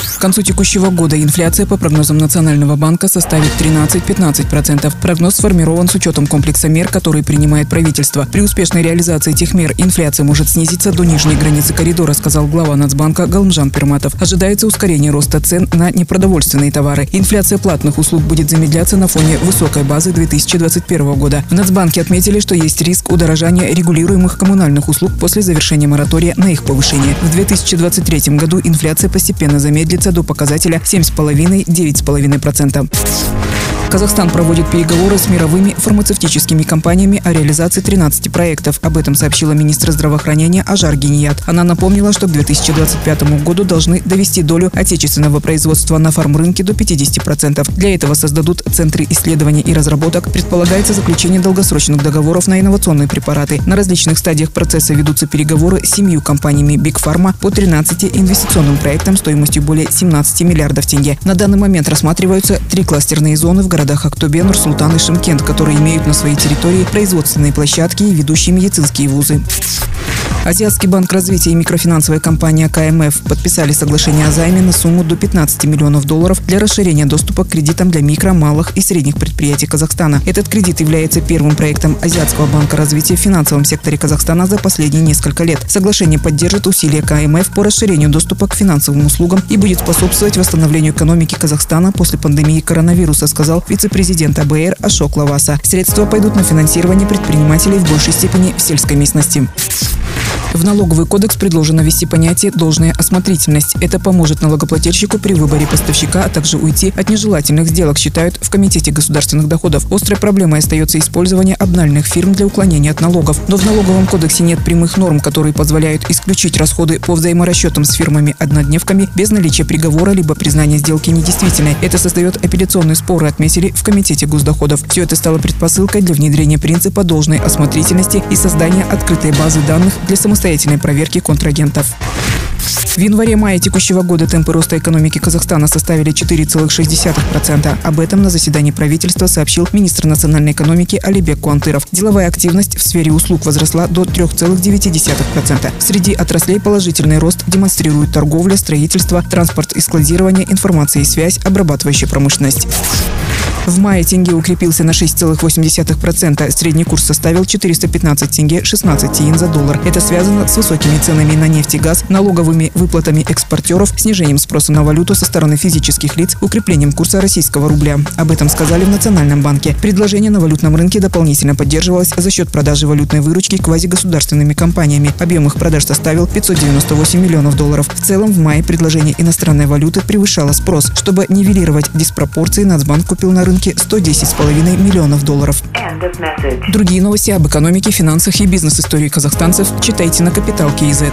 К концу текущего года инфляция по прогнозам Национального банка составит 13-15%. Прогноз сформирован с учетом комплекса мер, которые принимает правительство. При успешной реализации этих мер инфляция может снизиться до нижней границы коридора, сказал глава Нацбанка Галмжан Перматов. Ожидается ускорение роста цен на непродовольственные товары. Инфляция платных услуг будет замедляться на фоне высокой базы 2021 года. В Нацбанке отметили, что есть риск удорожания регулируемых коммунальных услуг после завершения моратория на их повышение. В 2023 году инфляция постепенно замедлится до показателя 7,5-9,5%. Казахстан проводит переговоры с мировыми фармацевтическими компаниями о реализации 13 проектов. Об этом сообщила министр здравоохранения Ажар Геният. Она напомнила, что к 2025 году должны довести долю отечественного производства на фармрынке до 50%. Для этого создадут центры исследований и разработок. Предполагается заключение долгосрочных договоров на инновационные препараты. На различных стадиях процесса ведутся переговоры с семью компаниями Big Pharma по 13 инвестиционным проектам стоимостью более 17 миллиардов тенге. На данный момент рассматриваются три кластерные зоны в городах городах Актобе, Нур-Султан и Шимкент, которые имеют на своей территории производственные площадки и ведущие медицинские вузы. Азиатский банк развития и микрофинансовая компания КМФ подписали соглашение о займе на сумму до 15 миллионов долларов для расширения доступа к кредитам для микро, малых и средних предприятий Казахстана. Этот кредит является первым проектом Азиатского банка развития в финансовом секторе Казахстана за последние несколько лет. Соглашение поддержит усилия КМФ по расширению доступа к финансовым услугам и будет способствовать восстановлению экономики Казахстана после пандемии коронавируса, сказал вице-президент АБР Ашок Лаваса. Средства пойдут на финансирование предпринимателей в большей степени в сельской местности. В налоговый кодекс предложено ввести понятие «должная осмотрительность». Это поможет налогоплательщику при выборе поставщика, а также уйти от нежелательных сделок, считают в Комитете государственных доходов. Острой проблемой остается использование обнальных фирм для уклонения от налогов. Но в налоговом кодексе нет прямых норм, которые позволяют исключить расходы по взаиморасчетам с фирмами-однодневками без наличия приговора либо признания сделки недействительной. Это создает апелляционные споры, отметили в Комитете госдоходов. Все это стало предпосылкой для внедрения принципа должной осмотрительности и создания открытой базы данных для самостоятельного самостоятельной проверки контрагентов. В январе-мае текущего года темпы роста экономики Казахстана составили 4,6%. Об этом на заседании правительства сообщил министр национальной экономики Алибек Куантыров. Деловая активность в сфере услуг возросла до 3,9%. Среди отраслей положительный рост демонстрируют торговля, строительство, транспорт и складирование, информация и связь, обрабатывающая промышленность. В мае тенге укрепился на 6,8%. Средний курс составил 415 тенге 16 тиин за доллар. Это связано с высокими ценами на нефть и газ, налоговыми выплатами экспортеров, снижением спроса на валюту со стороны физических лиц, укреплением курса российского рубля. Об этом сказали в Национальном банке. Предложение на валютном рынке дополнительно поддерживалось за счет продажи валютной выручки квазигосударственными компаниями. Объем их продаж составил 598 миллионов долларов. В целом в мае предложение иностранной валюты превышало спрос. Чтобы нивелировать диспропорции, Нацбанк купил на рынке рынке 110,5 миллионов долларов. Другие новости об экономике, финансах и бизнес-истории казахстанцев читайте на Капитал Киезет.